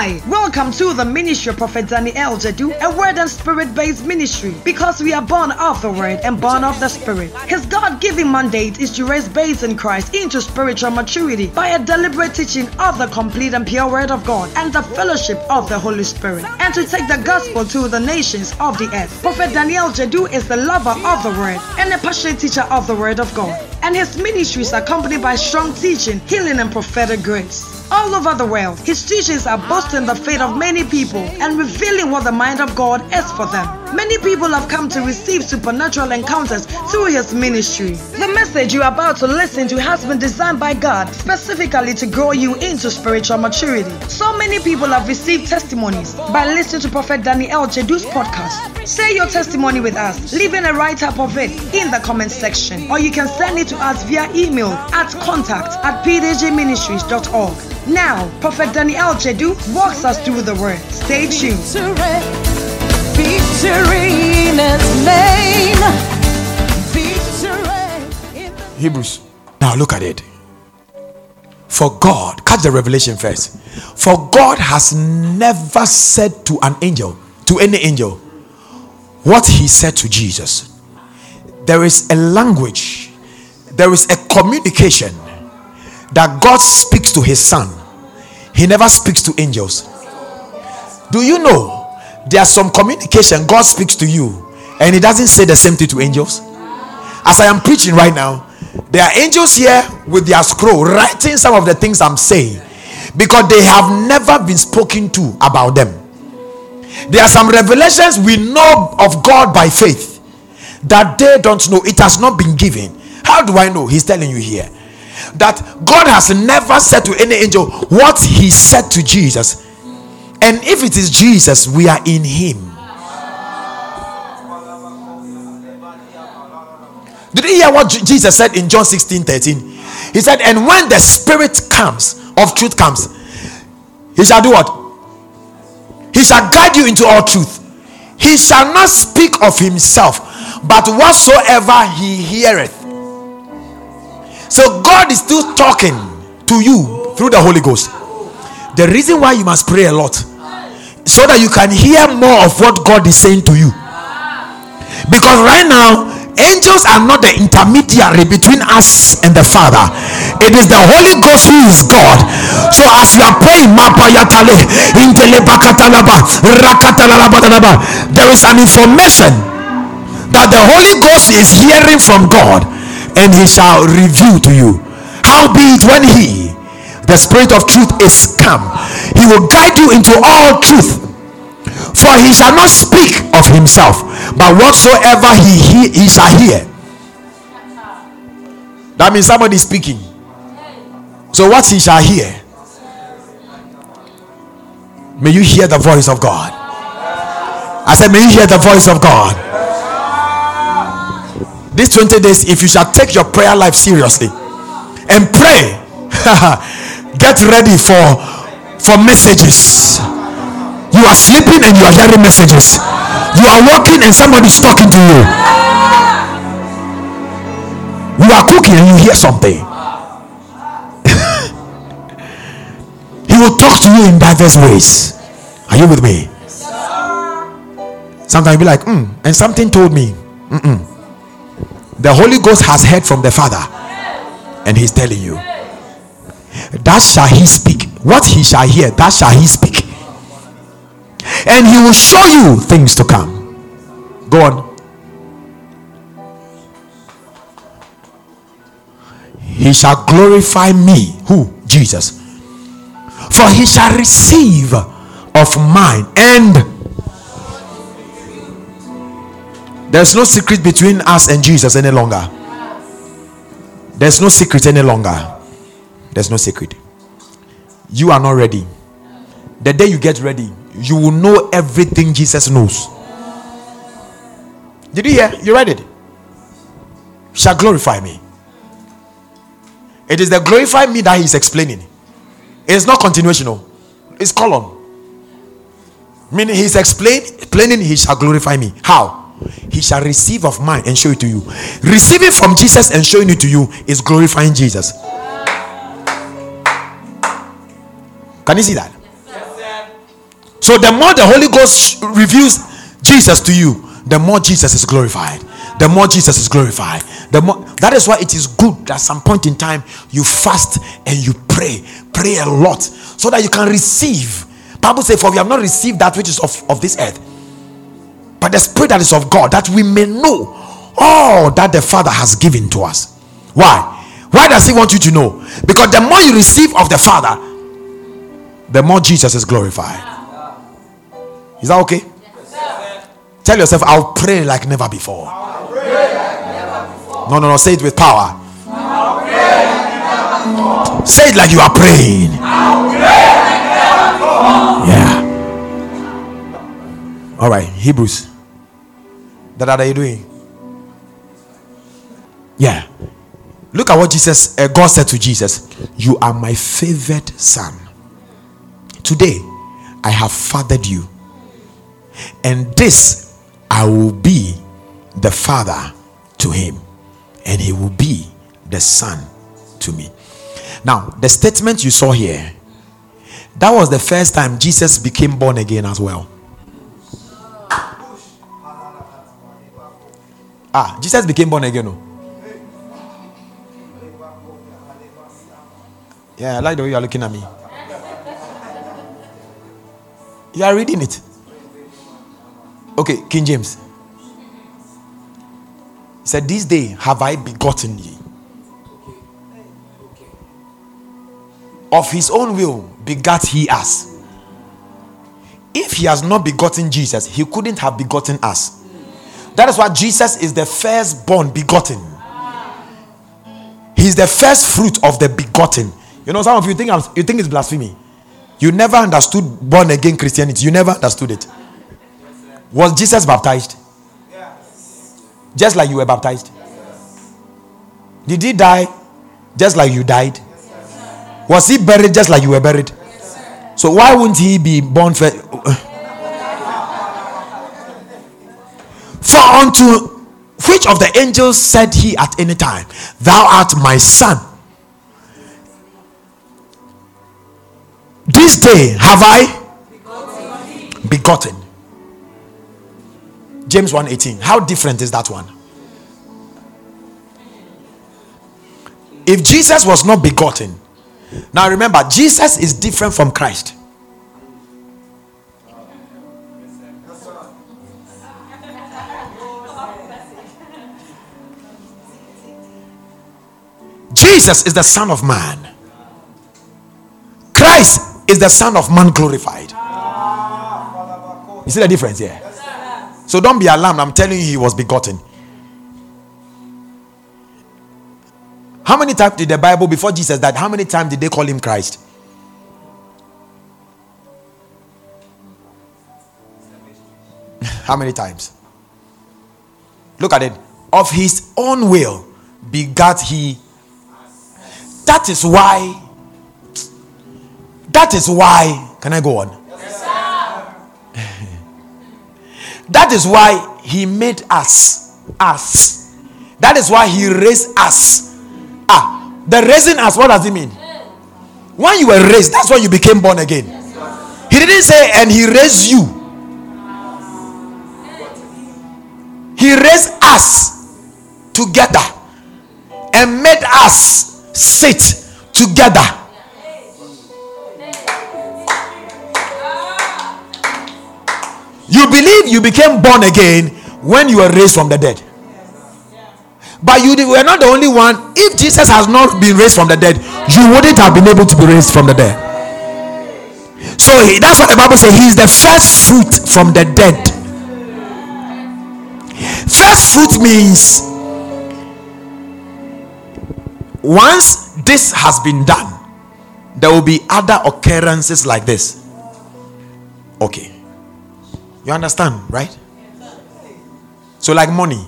Hi, welcome to the ministry of Prophet Daniel Jadu, a word and spirit based ministry because we are born of the word and born of the spirit. His God given mandate is to raise babes in Christ into spiritual maturity by a deliberate teaching of the complete and pure word of God and the fellowship of the Holy Spirit, and to take the gospel to the nations of the earth. Prophet Daniel Jadu is the lover of the word and a passionate teacher of the word of God, and his ministry is accompanied by strong teaching, healing, and prophetic grace all over the world. His teachings are boosting the faith of many people and revealing what the mind of God is for them. Many people have come to receive supernatural encounters through his ministry. The message you are about to listen to has been designed by God specifically to grow you into spiritual maturity. So many people have received testimonies by listening to Prophet Daniel Jedu's podcast. Share your testimony with us, leaving a write up of it in the comment section, or you can send it to us via email at contact at pdgministries.org. Now, Prophet Daniel Jedu walks us through the word. Stay tuned. Victory in his name. Victory in the Hebrews. Now look at it. For God, catch the revelation first. For God has never said to an angel, to any angel, what he said to Jesus. There is a language, there is a communication that God speaks to his son. He never speaks to angels. Do you know there's some communication God speaks to you and he doesn't say the same thing to angels? As I am preaching right now, there are angels here with their scroll writing some of the things I'm saying because they have never been spoken to about them. There are some revelations we know of God by faith that they don't know. It has not been given. How do I know? He's telling you here that God has never said to any angel what he said to Jesus. And if it is Jesus, we are in him. Did you hear what Jesus said in John 16 13? He said, And when the Spirit comes, of truth comes, he shall do what? He shall guide you into all truth. He shall not speak of himself, but whatsoever he heareth. So God is still talking to you through the Holy Ghost. The reason why you must pray a lot so that you can hear more of what God is saying to you. Because right now, angels are not the intermediary between us and the Father. It is the Holy Ghost who is God. So as you are praying, there is an information that the Holy Ghost is hearing from God and he shall reveal to you. Howbeit, when he, the Spirit of truth, is come, he will guide you into all truth. For he shall not speak of himself, but whatsoever he he, he shall hear. That means somebody is speaking. So what he shall hear. May you hear the voice of God. I said, may you hear the voice of God. These 20 days, if you shall take your prayer life seriously and pray, get ready for for messages. You are sleeping and you are hearing messages. You are walking and somebody's talking to you. You are cooking and you hear something. he will talk to you in diverse ways. Are you with me? Sometimes you'll be like, mm, and something told me. Mm-mm. The Holy Ghost has heard from the Father, and He's telling you, That shall He speak. What He shall hear, that shall He speak and he will show you things to come. Go on. He shall glorify me. Who? Jesus. For he shall receive of mine. And there's no secret between us and Jesus any longer. There's no secret any longer. There's no secret. You are not ready. The day you get ready, you will know everything Jesus knows. Did you hear? You read it? Shall glorify me. It is the glorify me that he's explaining. It is not continuational. It's colon. Meaning he's explain, explaining he shall glorify me. How? He shall receive of mine and show it to you. Receiving from Jesus and showing it to you is glorifying Jesus. Can you see that? So the more the Holy Ghost reveals Jesus to you, the more Jesus is glorified. The more Jesus is glorified. The more that is why it is good at some point in time you fast and you pray. Pray a lot so that you can receive. Bible says, For we have not received that which is of, of this earth, but the spirit that is of God, that we may know all that the Father has given to us. Why? Why does he want you to know? Because the more you receive of the Father, the more Jesus is glorified. Is that okay? Tell yourself, I'll pray like never before. No, no, no. Say it with power. Say it like you are praying. Yeah. All right, Hebrews. That are you doing? Yeah. Look at what Jesus, uh, God said to Jesus. You are my favored son. Today, I have fathered you, and this I will be the father to him, and he will be the son to me. Now, the statement you saw here, that was the first time Jesus became born again as well. Ah, Jesus became born again. No? Yeah, I like the way you are looking at me. You are reading it. Okay, King James. He said, This day have I begotten ye. Of his own will begat he us. If he has not begotten Jesus, he couldn't have begotten us. That is why Jesus is the firstborn begotten. He's the first fruit of the begotten. You know, some of you think I'm, you think it's blasphemy. You never understood born again Christianity. You never understood it. Was Jesus baptized? Just like you were baptized? Did he die just like you died? Was he buried just like you were buried? So why wouldn't he be born first? For unto which of the angels said he at any time, Thou art my son? This day have I begotten. James 1:18. How different is that one? If Jesus was not begotten, now remember, Jesus is different from Christ. Jesus is the Son of Man. Christ is the Son of Man glorified. You see the difference here? So don't be alarmed. I'm telling you, he was begotten. How many times did the Bible, before Jesus died, how many times did they call him Christ? how many times? Look at it. Of his own will begat he. That is why that is why, can I go on? Yes, that is why he made us. Us. That is why he raised us. Ah, the raising us, what does it mean? When you were raised, that's when you became born again. He didn't say, and he raised you. He raised us together and made us sit together You believe you became born again when you were raised from the dead. But you were not the only one. If Jesus has not been raised from the dead, you wouldn't have been able to be raised from the dead. So he, that's what the Bible says. He is the first fruit from the dead. First fruit means once this has been done, there will be other occurrences like this. Okay. You understand, right? So, like money,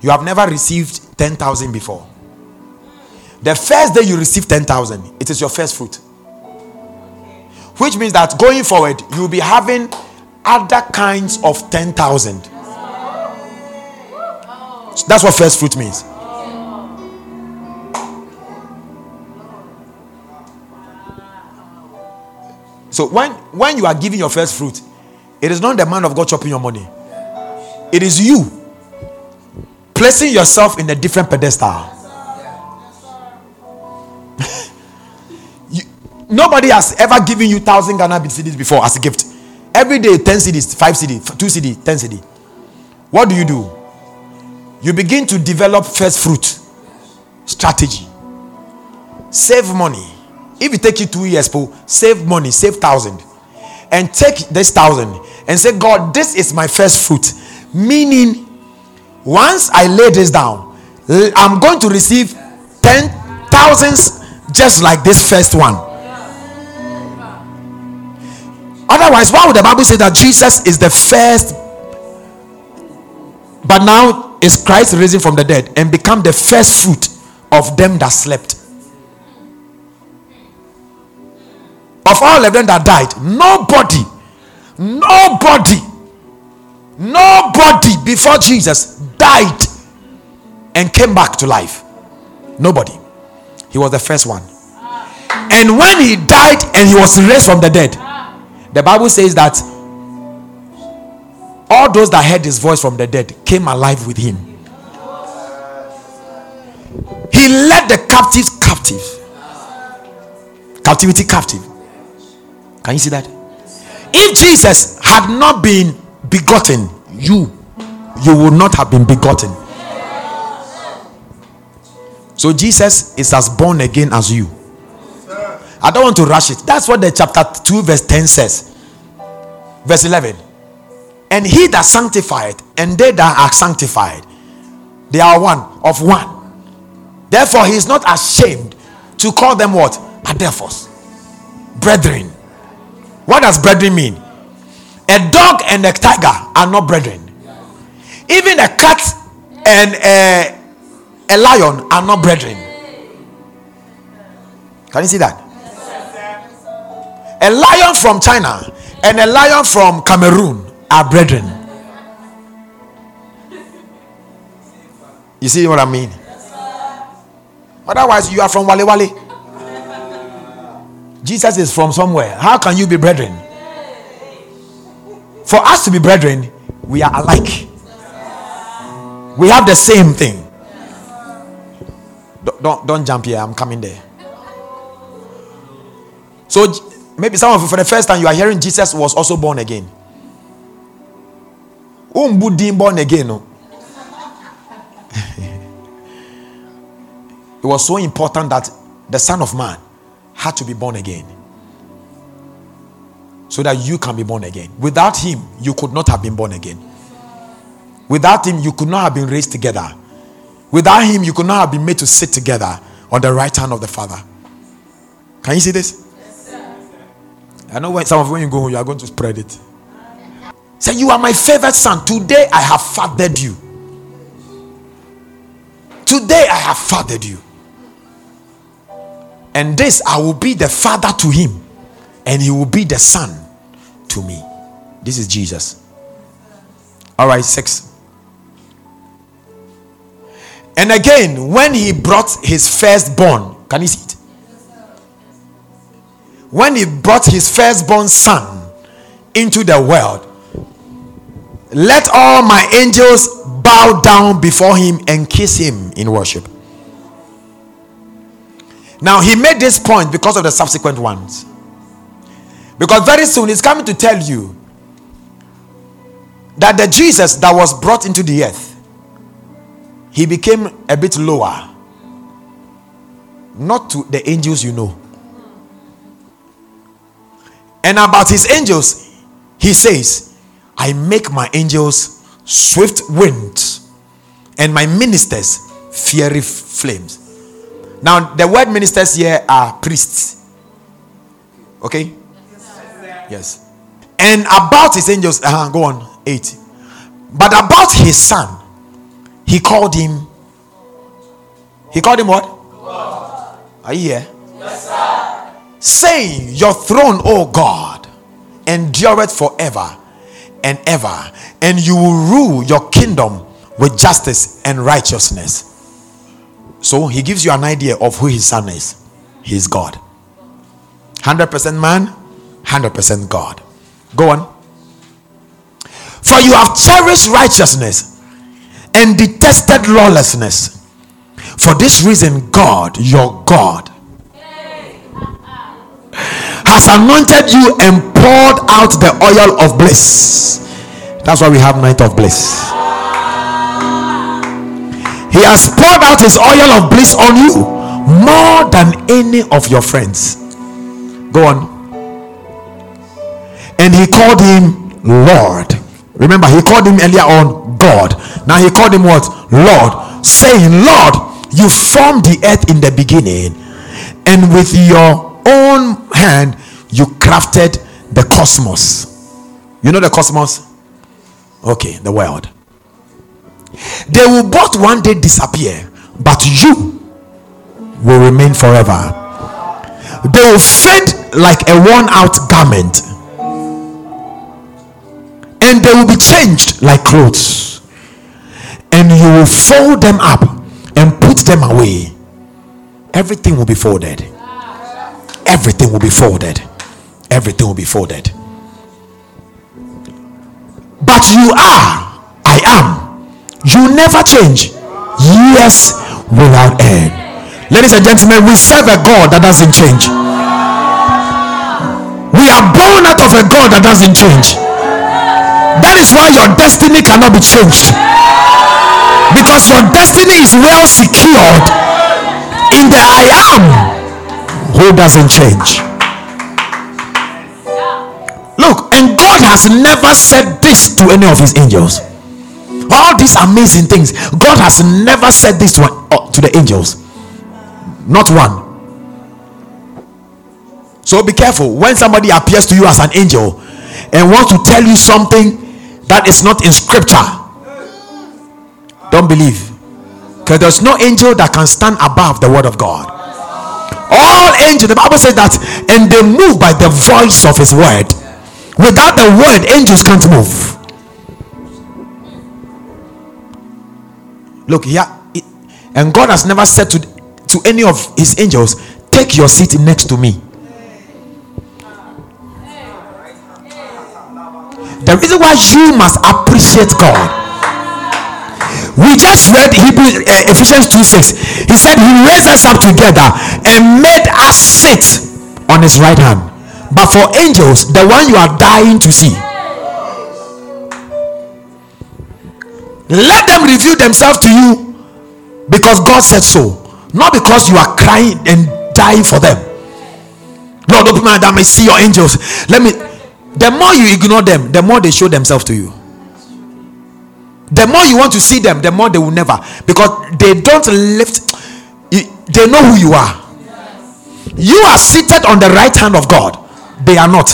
you have never received 10,000 before. The first day you receive 10,000, it is your first fruit. Which means that going forward, you'll be having other kinds of 10,000. That's what first fruit means. So when when you are giving your first fruit, it is not the man of God chopping your money. It is you placing yourself in a different pedestal. you, nobody has ever given you thousand Ghana cedis before as a gift. Every day, 10 cedis, 5 cedis, 2 cedis, 10 cedis. What do you do? You begin to develop first fruit strategy. Save money. If it take you two years, po, save money, save thousand, and take this thousand and say, God, this is my first fruit. Meaning, once I lay this down, I'm going to receive ten thousands just like this first one. Otherwise, why would the Bible say that Jesus is the first, but now is Christ risen from the dead and become the first fruit of them that slept? Of all of them that died, nobody, nobody, nobody before Jesus died and came back to life. Nobody. He was the first one. And when he died and he was raised from the dead, the Bible says that all those that heard his voice from the dead came alive with him. He led the captives captive. Captivity captive. Can you see that? If Jesus had not been begotten, you you would not have been begotten. So Jesus is as born again as you. I don't want to rush it. That's what the chapter 2, verse 10 says. Verse 11. And he that sanctified and they that are sanctified, they are one of one. Therefore, he is not ashamed to call them what? Adelphos. Brethren. What does brethren mean? A dog and a tiger are not brethren. Even a cat and a, a lion are not brethren. Can you see that? A lion from China and a lion from Cameroon are brethren. You see what I mean? Otherwise, you are from Wale Wale. Jesus is from somewhere. How can you be brethren? For us to be brethren, we are alike. We have the same thing. Don't, don't, don't jump here. I'm coming there. So maybe some of you for the first time you are hearing Jesus was also born again. Umbudin born again. It was so important that the Son of Man had to be born again. So that you can be born again. Without him, you could not have been born again. Without him, you could not have been raised together. Without him, you could not have been made to sit together on the right hand of the Father. Can you see this? I know when some of when you go you are going to spread it. Say, You are my favorite son. Today I have fathered you. Today I have fathered you. And this I will be the father to him, and he will be the son to me. This is Jesus. All right, six. And again, when he brought his firstborn, can you see it? When he brought his firstborn son into the world, let all my angels bow down before him and kiss him in worship. Now, he made this point because of the subsequent ones. Because very soon he's coming to tell you that the Jesus that was brought into the earth, he became a bit lower. Not to the angels you know. And about his angels, he says, I make my angels swift winds and my ministers fiery flames. Now, the word ministers here are priests. Okay? Yes. And about his angels, uh, go on, 8. But about his son, he called him. He called him what? God. Are you here? Yes, sir. Saying, Your throne, O God, endureth forever and ever, and you will rule your kingdom with justice and righteousness. So he gives you an idea of who his son is. He's God. 100% man, 100% God. Go on. For you have cherished righteousness and detested lawlessness. For this reason, God, your God, has anointed you and poured out the oil of bliss. That's why we have night of bliss. He has poured out his oil of bliss on you more than any of your friends. Go on. And he called him Lord. Remember, he called him earlier on God. Now he called him what? Lord. Saying, Lord, you formed the earth in the beginning, and with your own hand you crafted the cosmos. You know the cosmos? Okay, the world. They will both one day disappear, but you will remain forever. They will fade like a worn out garment, and they will be changed like clothes, and you will fold them up and put them away. Everything will be folded. Everything will be folded. Everything will be folded. But you are, I am. You never change. Years without end. Ladies and gentlemen, we serve a God that doesn't change. We are born out of a God that doesn't change. That is why your destiny cannot be changed. Because your destiny is well secured in the I am who doesn't change. Look, and God has never said this to any of his angels. All these amazing things, God has never said this to, uh, to the angels. Not one. So be careful when somebody appears to you as an angel and wants to tell you something that is not in scripture. Don't believe. Because there's no angel that can stand above the word of God. All angels, the Bible says that, and they move by the voice of his word. Without the word, angels can't move. Look, yeah, and God has never said to, to any of his angels, Take your seat next to me. The reason why you must appreciate God. We just read Hebrew uh, Ephesians 2 6. He said, He raised us up together and made us sit on His right hand. But for angels, the one you are dying to see, let them reveal themselves to you because God said so, not because you are crying and dying for them. Lord, open my eyes that I may see your angels. Let me. The more you ignore them, the more they show themselves to you. The more you want to see them, the more they will never because they don't lift. They know who you are. You are seated on the right hand of God. They are not.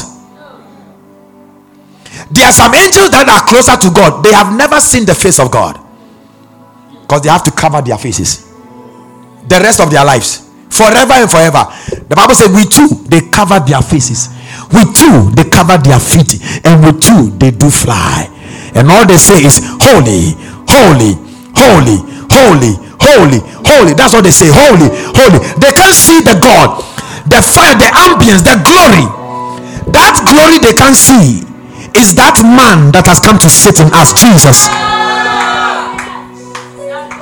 There are some angels that are closer to God. They have never seen the face of God because they have to cover their faces the rest of their lives forever and forever. The Bible says, We too, they cover their faces. We too, they cover their feet. And we too, they do fly. And all they say is, Holy, holy, holy, holy, holy, holy. That's what they say. Holy, holy. They can't see the God, the fire, the ambience, the glory. That glory they can't see is that man that has come to sit in us, Jesus.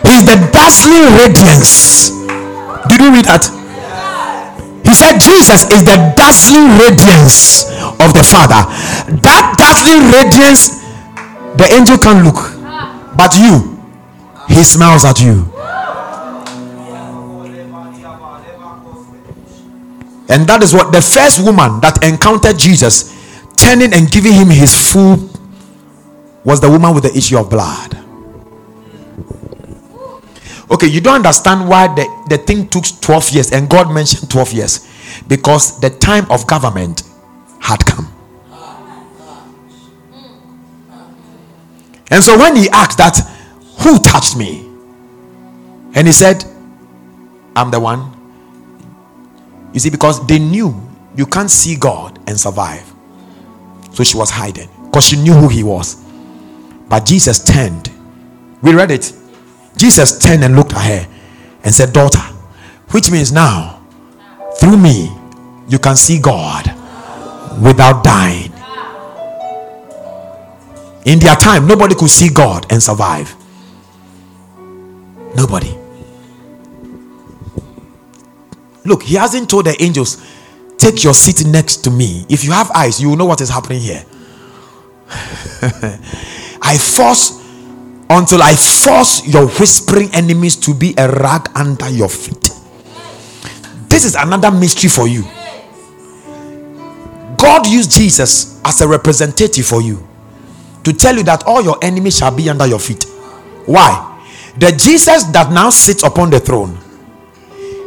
He's the dazzling radiance. Did you read that? He said Jesus is the dazzling radiance of the Father. That dazzling radiance, the angel can look, but you, he smiles at you. And that is what the first woman that encountered Jesus turning and giving him his food was the woman with the issue of blood. Okay, you don't understand why the, the thing took 12 years and God mentioned 12 years because the time of government had come. And so when he asked that, who touched me? And he said, I'm the one. You see, because they knew you can't see God and survive. So she was hiding because she knew who he was. But Jesus turned. We read it. Jesus turned and looked at her and said, Daughter, which means now, through me, you can see God. without dying. In their time, nobody could see God and survive. Nobody. Look, he hasn't told the angels, take your seat next to me. If you have eyes, you will know what is happening here. I force until I force your whispering enemies to be a rag under your feet. This is another mystery for you. God used Jesus as a representative for you to tell you that all your enemies shall be under your feet. Why? The Jesus that now sits upon the throne,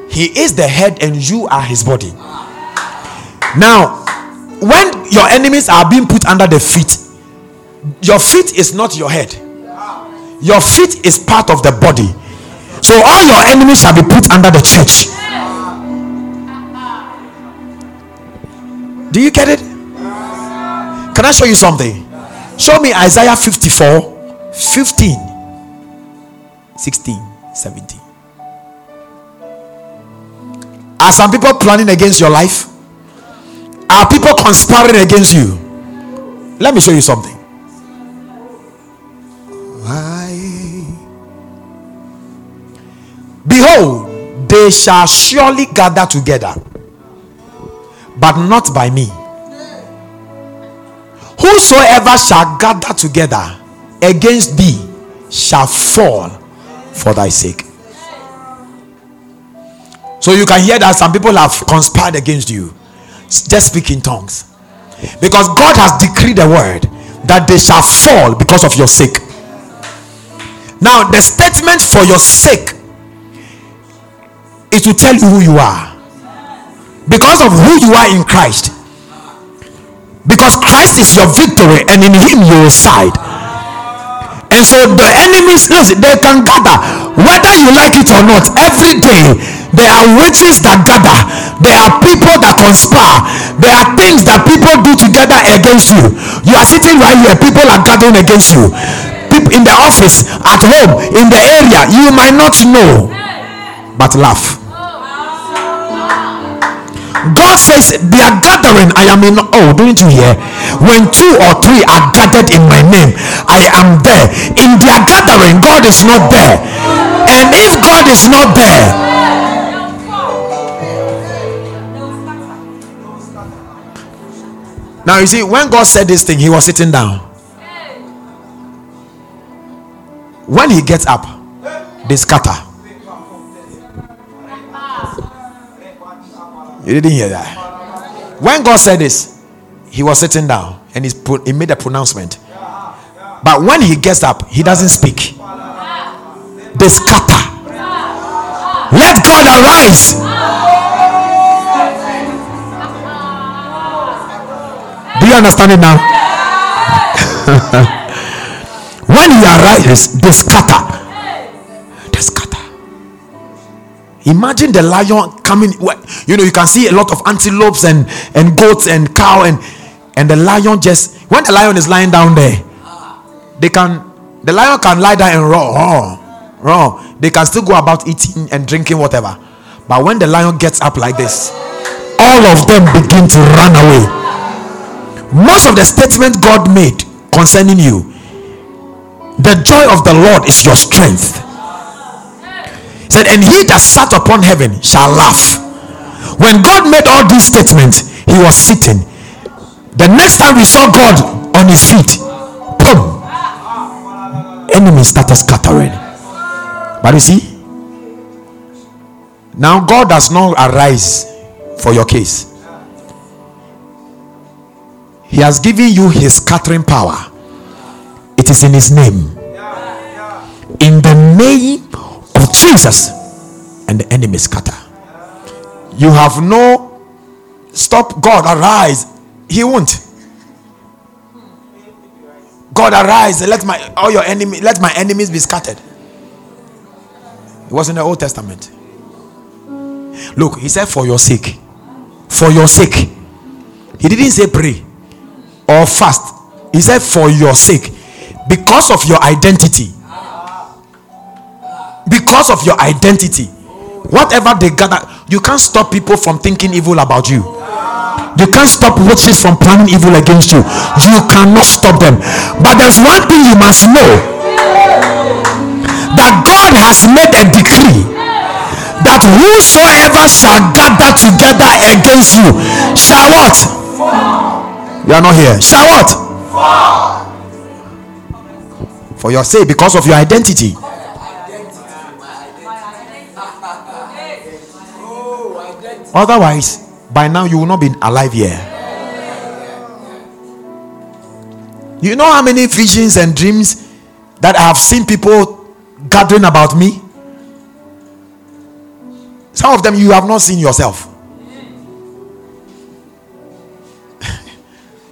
he is the head and you are his body. Now, when your enemies are being put under the feet, your feet is not your head, your feet is part of the body. So, all your enemies shall be put under the church. Do you get it? Can I show you something? Show me Isaiah 54 15, 16, 17. Are some people planning against your life? Are people conspiring against you? Let me show you something. I... Behold, they shall surely gather together, but not by me. Whosoever shall gather together against thee shall fall for thy sake. So you can hear that some people have conspired against you. Just speak in tongues. Because God has decreed a word that they shall fall because of your sake. Now, the statement for your sake is to tell you who you are. Because of who you are in Christ, because Christ is your victory, and in Him you reside. And so the enemies, listen, they can gather whether you like it or not. Every day there are witches that gather, there are people that conspire, there are things that people do together against you. You are sitting right here, people are gathering against you. People in the office, at home, in the area, you might not know, but laugh. God says, They are gathering. I am in. Oh, don't you hear? When two or three are gathered in my name, I am there. In their gathering, God is not there. And if God is not there, now you see, when God said this thing, he was sitting down. When he gets up, they scatter. You didn't hear that. When God said this, he was sitting down and he's put, he made a pronouncement. But when he gets up, he doesn't speak. They scatter. Let God arise. Do you understand it now? when he arises, they scatter. Imagine the lion coming. You know, you can see a lot of antelopes and, and goats and cow and and the lion just when the lion is lying down there, they can the lion can lie down and roar, roar. They can still go about eating and drinking whatever. But when the lion gets up like this, all of them begin to run away. Most of the statement God made concerning you, the joy of the Lord is your strength said, And he that sat upon heaven shall laugh. When God made all these statements, he was sitting. The next time we saw God on his feet, boom, enemies started scattering. But you see, now God does not arise for your case. He has given you his scattering power. It is in his name. In the name of Jesus and the enemy scatter. You have no stop God arise. He won't. God arise let my all your enemy let my enemies be scattered. It was in the Old Testament. Look, he said for your sake. For your sake. He didn't say pray or fast. He said for your sake. Because of your identity because of your identity whatever they gather you can't stop people from thinking evil about you You can't stop witches from planning evil against you. You cannot stop them. But there's one thing you must know that God has made a decree that whosoever shall gather together against you shall what? You are not here. Shall what? For your sake, because of your identity. Otherwise, by now you will not be alive here. You know how many visions and dreams that I have seen people gathering about me? Some of them you have not seen yourself.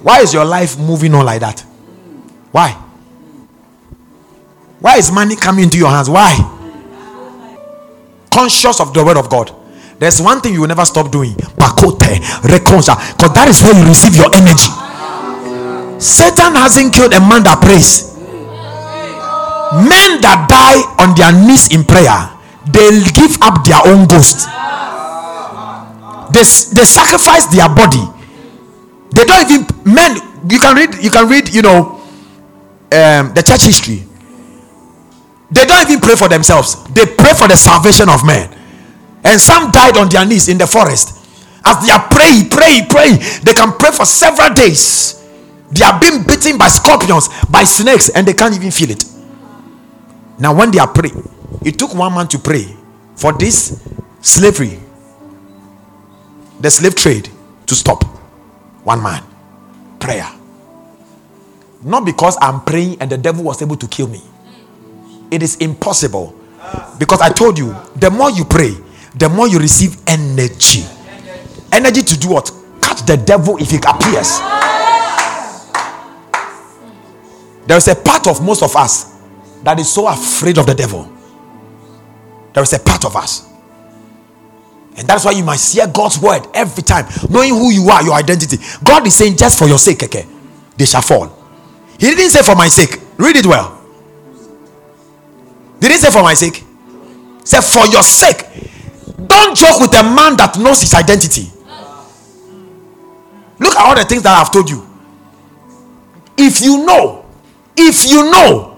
Why is your life moving on like that? Why? Why is money coming into your hands? Why? Conscious of the word of God. There's one thing you will never stop doing. Because that is where you receive your energy. Satan hasn't killed a man that prays. Men that die on their knees in prayer, they'll give up their own ghost. They, they sacrifice their body. They don't even men. You can read. You can read. You know, um, the church history. They don't even pray for themselves. They pray for the salvation of men. And some died on their knees in the forest. As they are praying, praying, praying, they can pray for several days. They are being bitten by scorpions, by snakes, and they can't even feel it. Now, when they are praying, it took one man to pray for this slavery, the slave trade, to stop. One man. Prayer. Not because I'm praying and the devil was able to kill me. It is impossible. Because I told you, the more you pray, the more you receive energy. Energy to do what? Catch the devil if he appears. There is a part of most of us that is so afraid of the devil. There is a part of us. And that's why you must hear God's word every time, knowing who you are, your identity. God is saying, just for your sake, okay, they shall fall. He didn't say for my sake. Read it well. Did he say for my sake? Say for your sake. Don't joke with a man that knows his identity. Look at all the things that I've told you. If you know, if you know,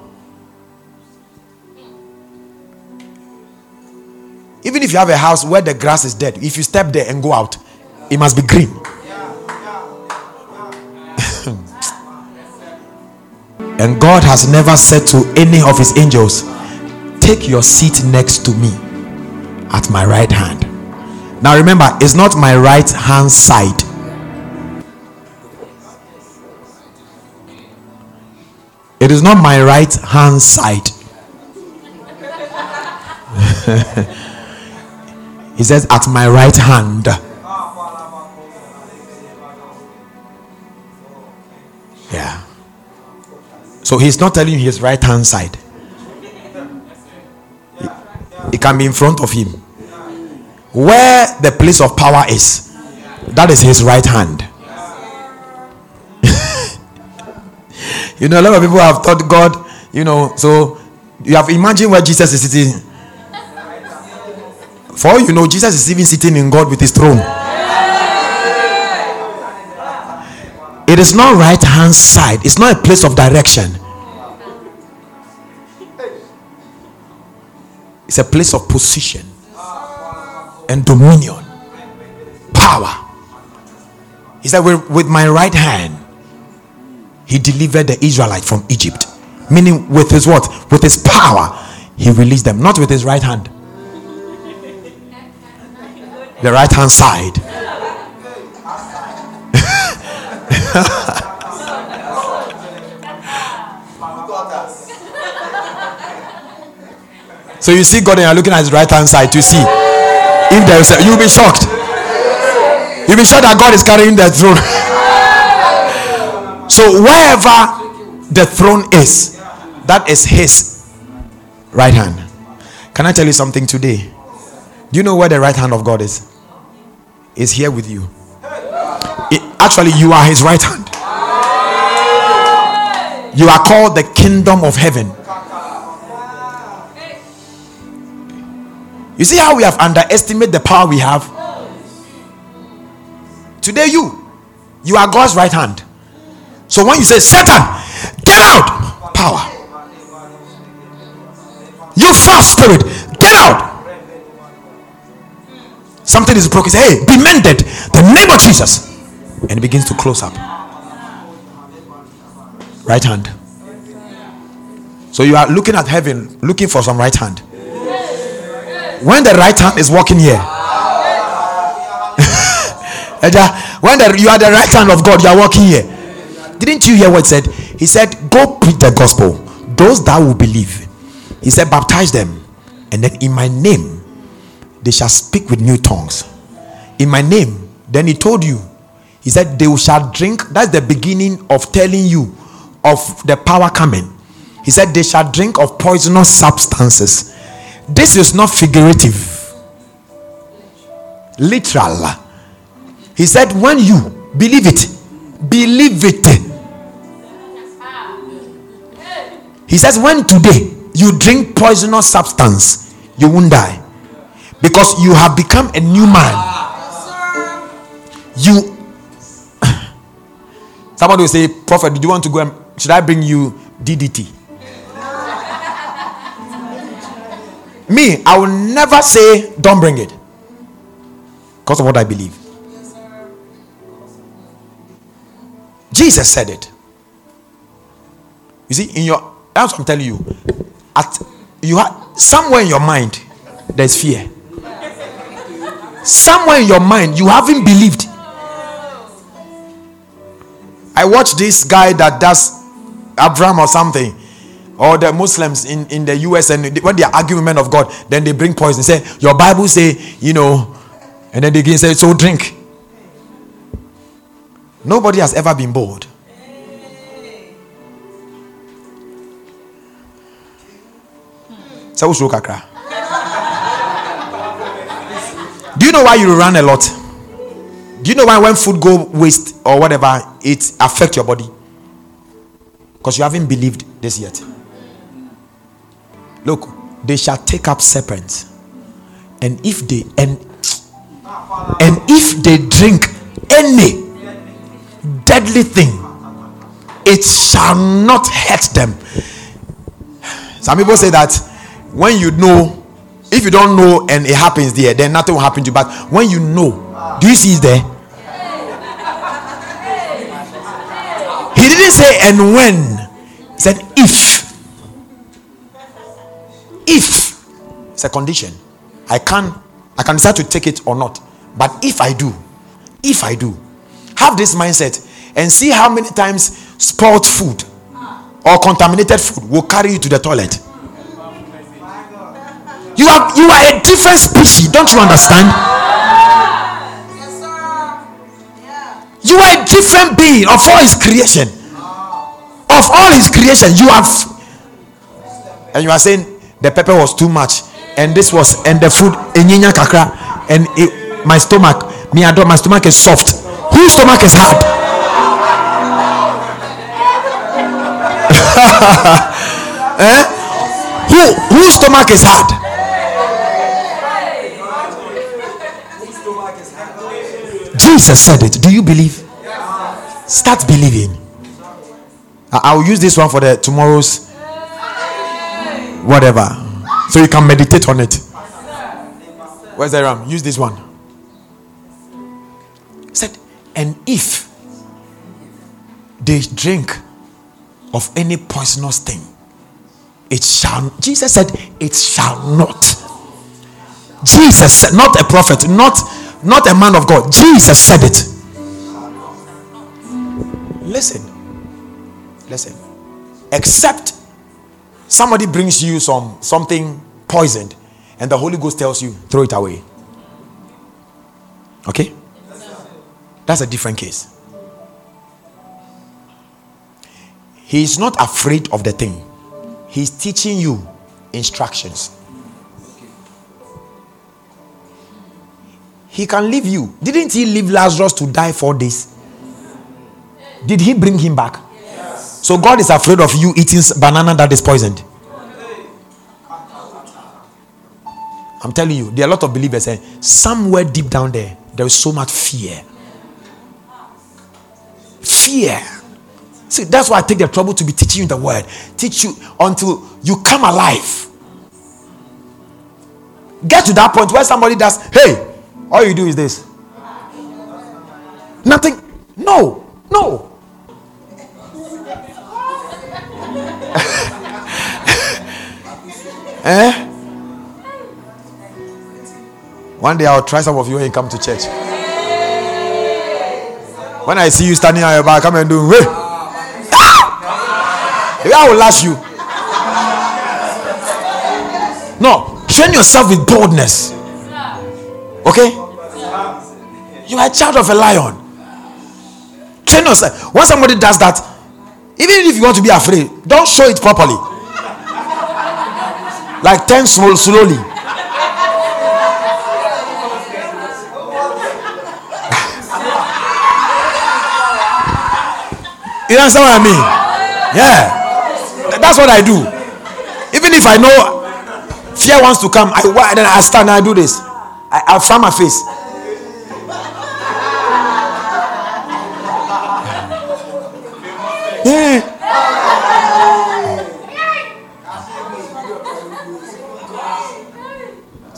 even if you have a house where the grass is dead, if you step there and go out, it must be green. and God has never said to any of his angels, Take your seat next to me at my right hand. Now remember, it's not my right hand side. It is not my right hand side. he says, at my right hand. Yeah. So he's not telling you his right hand side. It can be in front of him. Where the place of power is, that is his right hand. you know, a lot of people have thought God, you know, so you have imagined where Jesus is sitting. For you know, Jesus is even sitting in God with his throne. It is not right hand side, it's not a place of direction. It's a place of position and dominion, power. He said, with, my right hand, he delivered the Israelite from Egypt. Meaning, with his what? With his power, he released them. Not with his right hand. The right hand side. so you see God and you're looking at his right hand side to see if there is a, you'll be shocked. You'll be shocked that God is carrying the throne. so wherever the throne is, that is his right hand. Can I tell you something today? Do you know where the right hand of God is? Is here with you. It, actually, you are his right hand. You are called the kingdom of heaven. You see how we have underestimated the power we have? Today, you, You are God's right hand. So when you say, Satan, get out, power. You false spirit, get out. Something is broken. Say, hey, be mended. The name of Jesus. And it begins to close up. Right hand. So you are looking at heaven, looking for some right hand. When the right hand is walking here, when the, you are the right hand of God, you are walking here. Didn't you hear what he said? He said, Go preach the gospel. Those that will believe. He said, Baptize them. And then in my name, they shall speak with new tongues. In my name. Then he told you, he said, They shall drink. That's the beginning of telling you of the power coming. He said, They shall drink of poisonous substances. This is not figurative, literal. He said, When you believe it, believe it. He says, When today you drink poisonous substance, you won't die because you have become a new man. You somebody will say, Prophet, do you want to go and should I bring you DDT? Me, I will never say, Don't bring it because of what I believe. Jesus said it. You see, in your that's what I'm telling you. At you have somewhere in your mind, there's fear. Somewhere in your mind, you haven't believed. I watched this guy that does Abraham or something, or the Muslims in, in the US, and when they are arguing men of God, then they bring poison. Say, Your Bible say, you know, and then they again say, So drink. Nobody has ever been bored. Do you know why you run a lot? Do you know why when food go waste or whatever, it affect your body? Because you haven't believed this yet. Look, they shall take up serpents, and if they and and if they drink any deadly thing, it shall not hurt them. Some people say that when you know, if you don't know and it happens there, then nothing will happen to you. But when you know, do you see it there? He didn't say and when. He said if. It's a condition. I can I can decide to take it or not. But if I do, if I do, have this mindset and see how many times spoiled food or contaminated food will carry you to the toilet. You are you are a different species. Don't you understand? You are a different being of all his creation. Of all his creation, you have and you are saying the pepper was too much, and this was and the food kakra, and it, my stomach, me adore my stomach is soft. Whose stomach is hard? eh? Who whose stomach is hard? Jesus said it. Do you believe? Start believing. I will use this one for the tomorrow's whatever. So you can meditate on it. Where's the ram? Use this one. said, and if they drink of any poisonous thing, it shall Jesus said, it shall not. Jesus said, not a prophet, not not a man of God. Jesus said it. Listen. Listen. Except somebody brings you some something poisoned and the Holy Ghost tells you, throw it away. Okay? That's a different case. He is not afraid of the thing, he's teaching you instructions. He can leave you. Didn't he leave Lazarus to die for this? Did he bring him back? So God is afraid of you eating banana that is poisoned. I'm telling you, there are a lot of believers saying somewhere deep down there, there is so much fear. fear. See, that's why I take the trouble to be teaching you the word. Teach you until you come alive. Get to that point where somebody does, hey, all you do is this. Nothing. No, no. Eh? One day I'll try some of you when you come to church. When I see you standing on your back, come and do, hey. I will lash you. No, train yourself with boldness. Okay? You are a child of a lion. Train yourself. When somebody does that, even if you want to be afraid, don't show it properly. Like turn small, slowly. you understand what I mean? Yeah. That's what I do. Even if I know fear wants to come, I then I stand and I do this. I, I fan my face.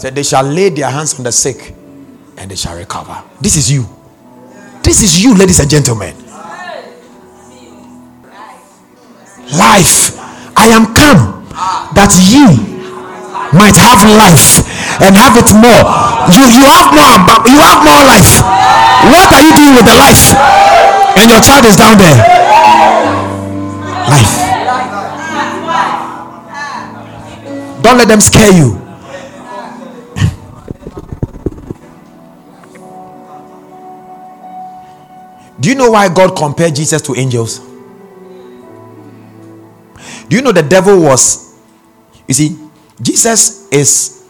Said they shall lay their hands on the sick and they shall recover. This is you. This is you, ladies and gentlemen. Life. I am come that ye might have life and have it more. You you have more you have more life. What are you doing with the life? And your child is down there. Life. Don't let them scare you. Do you know why God compared Jesus to angels? Do you know the devil was, you see, Jesus is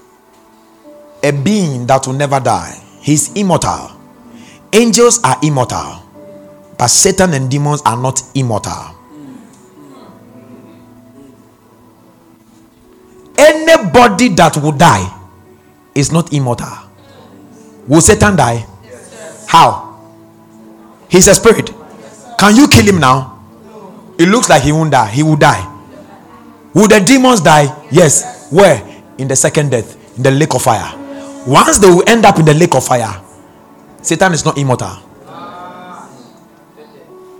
a being that will never die. He's immortal. Angels are immortal, but Satan and demons are not immortal. Anybody that will die is not immortal. Will Satan die? How? He's a spirit. Can you kill him now? It looks like he won't die. He will die. Will the demons die? Yes. Where? In the second death, in the lake of fire. Once they will end up in the lake of fire, Satan is not immortal.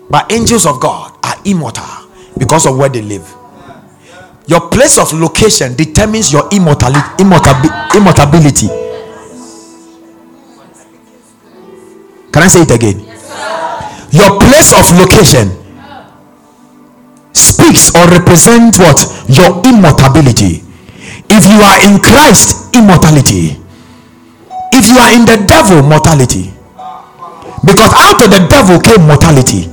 But angels of God are immortal because of where they live. Your place of location determines your immortality. immortability. Can I say it again? Your place of location speaks or represents what? Your immortality. If you are in Christ, immortality. If you are in the devil, mortality. Because out of the devil came mortality.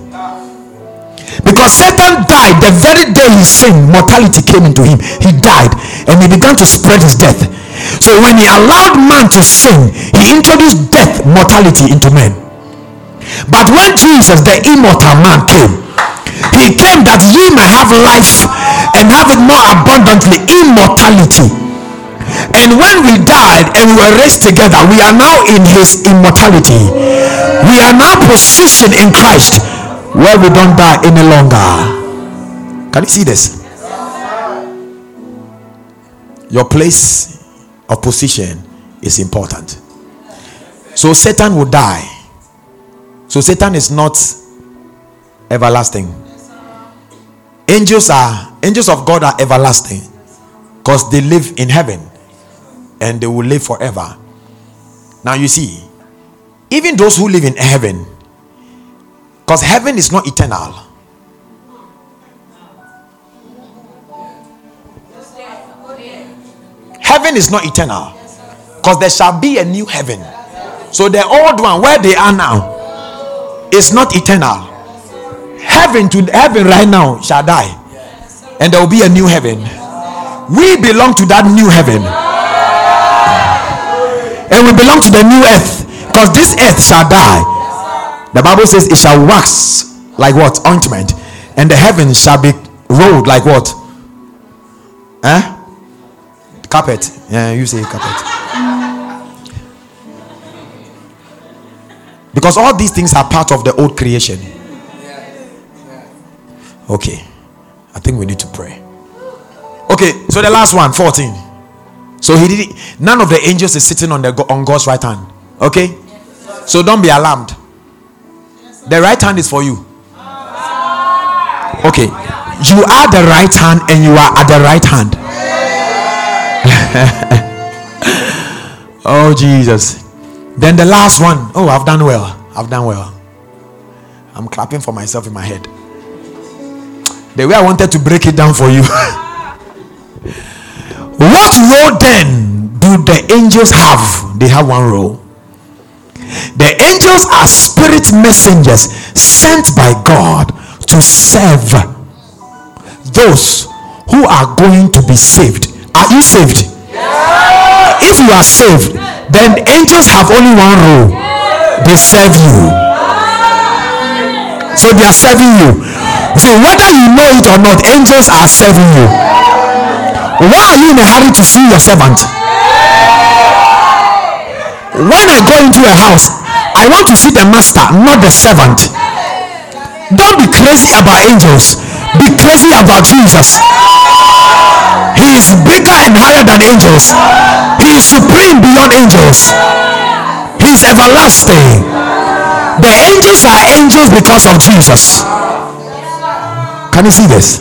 Because Satan died the very day he sinned, mortality came into him. He died and he began to spread his death. So when he allowed man to sin, he introduced death, mortality into men. But when Jesus, the immortal man, came, he came that ye may have life and have it more abundantly immortality. And when we died and we were raised together we are now in his immortality. We are now positioned in christ where we don't die any longer. Can you see this? Your place of position is important. So satan will die so satan is not everlasting. Angels are angels of god are everlasting. Because they live in heaven and they will live forever. Now you see even those who live in heaven because heaven is not eternal. Heaven is not eternal. Because there shall be a new heaven. So the old one where they are now is not eternal. Heaven to heaven right now shall die and there will be a new heaven. We belong to that new heaven. And we belong to the new earth because this earth shall die. The bible says it shall wax like what? Ointment. And the heavens shall be rolled like what? Eh carpet. Yeah you say carpet because all these things are part of the old creation Okay. I think we need to pray. Okay, so the last one, 14. So he did it. None of the angels is sitting on the on God's right hand. Okay? So don't be alarmed. The right hand is for you. Okay. You are the right hand and you are at the right hand. oh Jesus. Then the last one. Oh, I've done well. I've done well. I'm clapping for myself in my head. The way I wanted to break it down for you. what role then do the angels have? They have one role. The angels are spirit messengers sent by God to serve those who are going to be saved. Are you saved? Yeah. If you are saved, then angels have only one role they serve you. So they are serving you. So whether you know it or not, angels are serving you. Why are you in a hurry to see your servant? When I go into a house, I want to see the master, not the servant. Don't be crazy about angels, be crazy about Jesus. He is bigger and higher than angels, He is supreme beyond angels, He is everlasting. The angels are angels because of Jesus. Can you see this?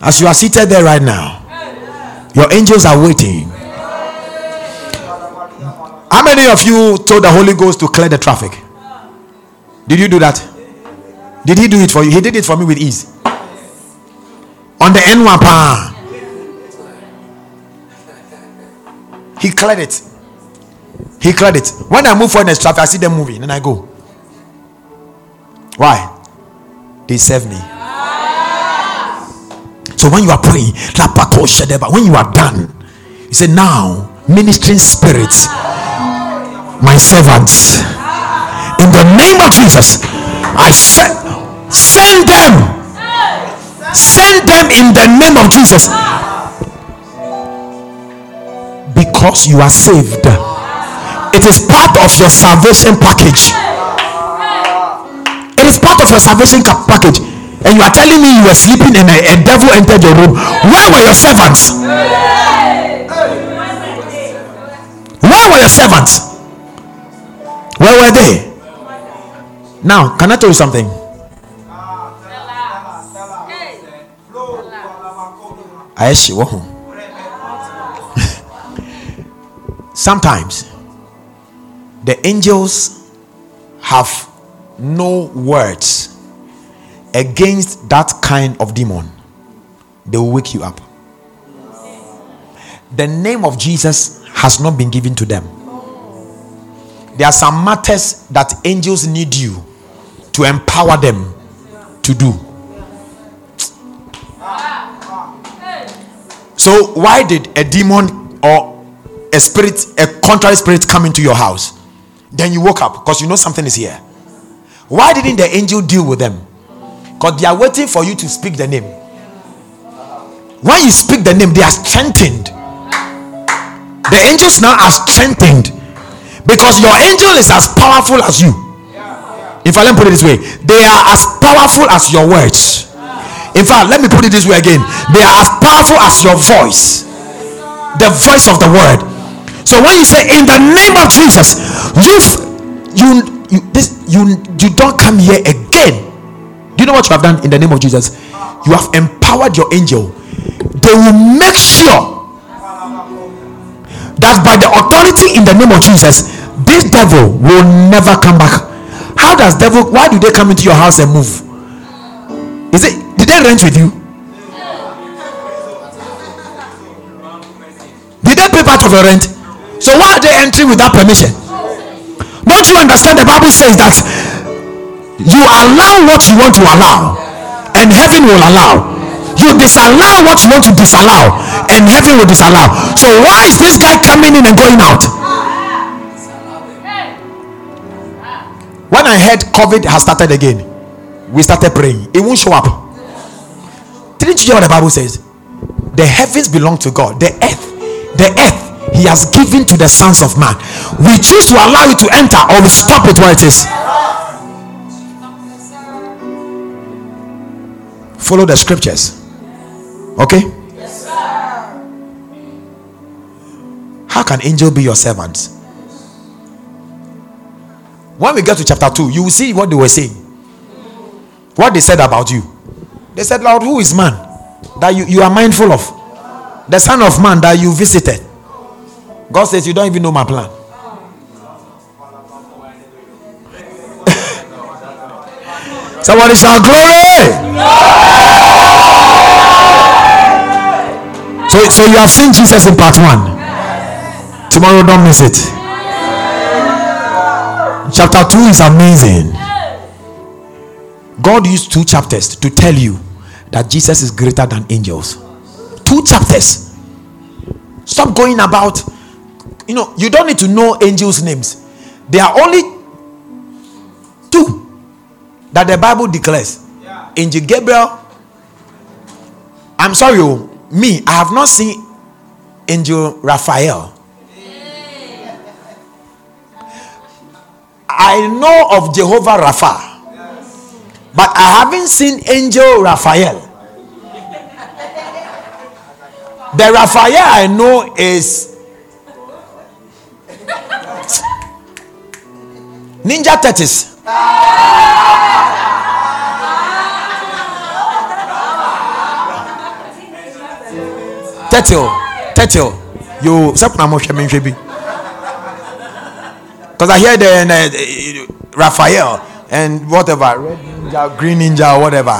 As you are seated there right now, your angels are waiting. How many of you told the Holy Ghost to clear the traffic? Did you do that? Did he do it for you? He did it for me with ease. On the N1 pa. He cleared it. He cleared it. When I move in the traffic, I see them moving, and I go. Why? they serve me. So when you are praying, when you are done, you say, Now, ministering spirits, my servants, in the name of Jesus, I send, send them. Send them in the name of Jesus. Because you are saved, it is part of your salvation package. It is part of your salvation package. And you are telling me you were sleeping and a, a devil entered your room. Where were your servants? Where were your servants? Where were they? Now can i tell you something sometimes the angels have no words against that kind of demon, they will wake you up. The name of Jesus has not been given to them. There are some matters that angels need you to empower them to do. So, why did a demon or a spirit, a contrary spirit, come into your house? Then you woke up because you know something is here. Why didn't the angel deal with them? Because they are waiting for you to speak the name. When you speak the name, they are strengthened. The angels now are strengthened because your angel is as powerful as you. If I let me put it this way, they are as powerful as your words. In fact, let me put it this way again. They are as powerful as your voice, the voice of the word. So when you say, In the name of Jesus, you you you this you you don't come here again. Do you know what you have done in the name of jesus? You have empowered your angel. They will make sure that by the authority in the name of jesus this devil will never come back. How does devil why do they come into your house and move is it did they rent with you did they pay part of your rent so why are they entering without permission don't you understand? The Bible says that you allow what you want to allow, and heaven will allow. You disallow what you want to disallow, and heaven will disallow. So, why is this guy coming in and going out? When I heard COVID has started again, we started praying. It won't show up. Didn't you hear what the Bible says? The heavens belong to God, the earth, the earth he has given to the sons of man. We choose to allow it to enter or we stop it where it is. follow the scriptures. Okay? How can angel be your servant? When we get to chapter 2, you will see what they were saying. What they said about you. They said, Lord, who is man that you, you are mindful of? The Son of Man that you visited. God says, You don't even know my plan. Somebody shout glory. So, so you have seen Jesus in part one. Tomorrow, don't miss it. Chapter two is amazing. God used two chapters to tell you that Jesus is greater than angels. Two chapters. Stop going about. You know, you don't need to know angels' names. There are only two that the Bible declares. Yeah. Angel Gabriel. I'm sorry, oh, me, I have not seen Angel Raphael. I know of Jehovah Rapha, but I haven't seen Angel Raphael. The Raphael I know is Ninja Turtles. Turtle, turtle. You. Because I hear the uh, Raphael and whatever, red ninja, green ninja, whatever.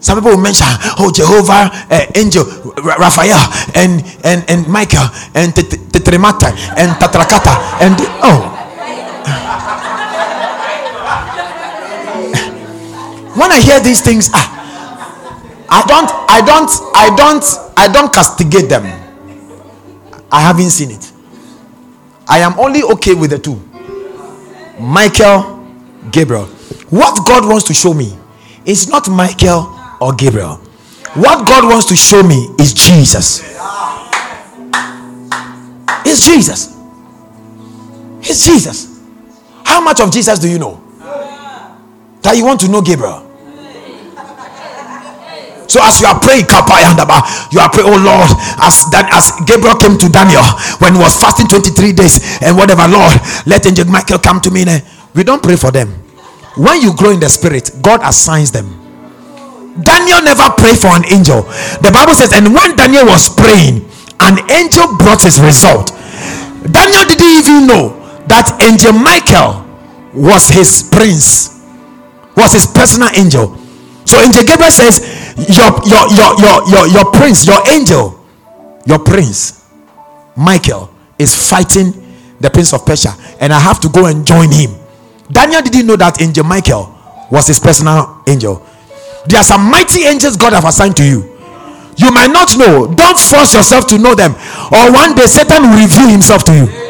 Some people will mention, oh Jehovah, uh, angel, Raphael, and and and Michael, and Tetremata, and Tatrakata, and oh. when I hear these things, ah, I don't, I don't, I don't, I don't castigate them. I haven't seen it. I am only okay with the two. Michael, Gabriel. What God wants to show me is not Michael or Gabriel. What God wants to show me is Jesus. It's Jesus. It's Jesus. How much of Jesus do you know? That you want to know Gabriel? So as you are praying, you are praying, oh Lord, as that as Gabriel came to Daniel when he was fasting 23 days and whatever, Lord, let angel Michael come to me. Eh? We don't pray for them. When you grow in the spirit, God assigns them. Daniel never prayed for an angel. The Bible says, and when Daniel was praying, an angel brought his result. Daniel didn't even know that angel Michael was his prince, was his personal angel. So angel Gabriel says, your your your your your, your prince your angel your prince michael is fighting the prince of persia. And i have to go and join him. Daniel didn't know that angel michael was his personal angel. There are some mighty angels god have assigned to you. You might not know. Don't force yourself to know them. Or one day satan will reveal himself to you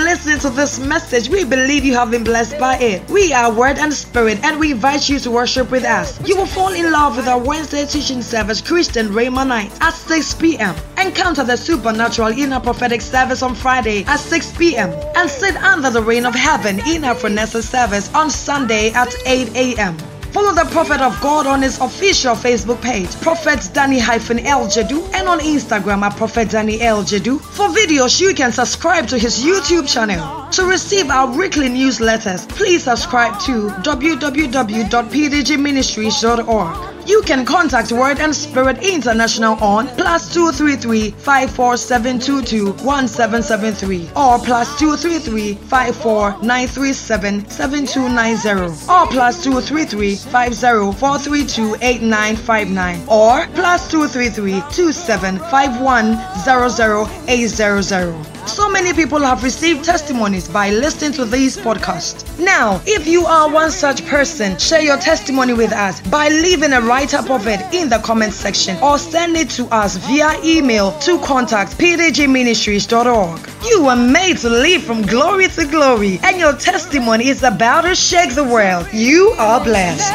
listening to this message. We believe you have been blessed by it. We are Word and Spirit, and we invite you to worship with us. You will fall in love with our Wednesday teaching service, Christian Rhema Night, at 6 p.m. Encounter the supernatural in our prophetic service on Friday at 6 p.m. and sit under the rain of heaven in our Phronesis service on Sunday at 8 a.m. Follow the Prophet of God on his official Facebook page, Prophet Danny El Jadu, and on Instagram at Prophet Danny El Jadu. For videos, you can subscribe to his YouTube channel. To receive our weekly newsletters, please subscribe to www.pdgministries.org. You can contact Word and Spirit International on plus 233 54722 1773 or plus 233 54937 7290 or plus 233 50 8959 or plus 233 2751 00800. So many people have received testimonies by listening to these podcasts. Now, if you are one such person, share your testimony with us by leaving a write up of it in the comment section or send it to us via email to contact pdgministries.org. You were made to live from glory to glory, and your testimony is about to shake the world. You are blessed.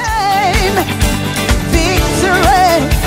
Victory.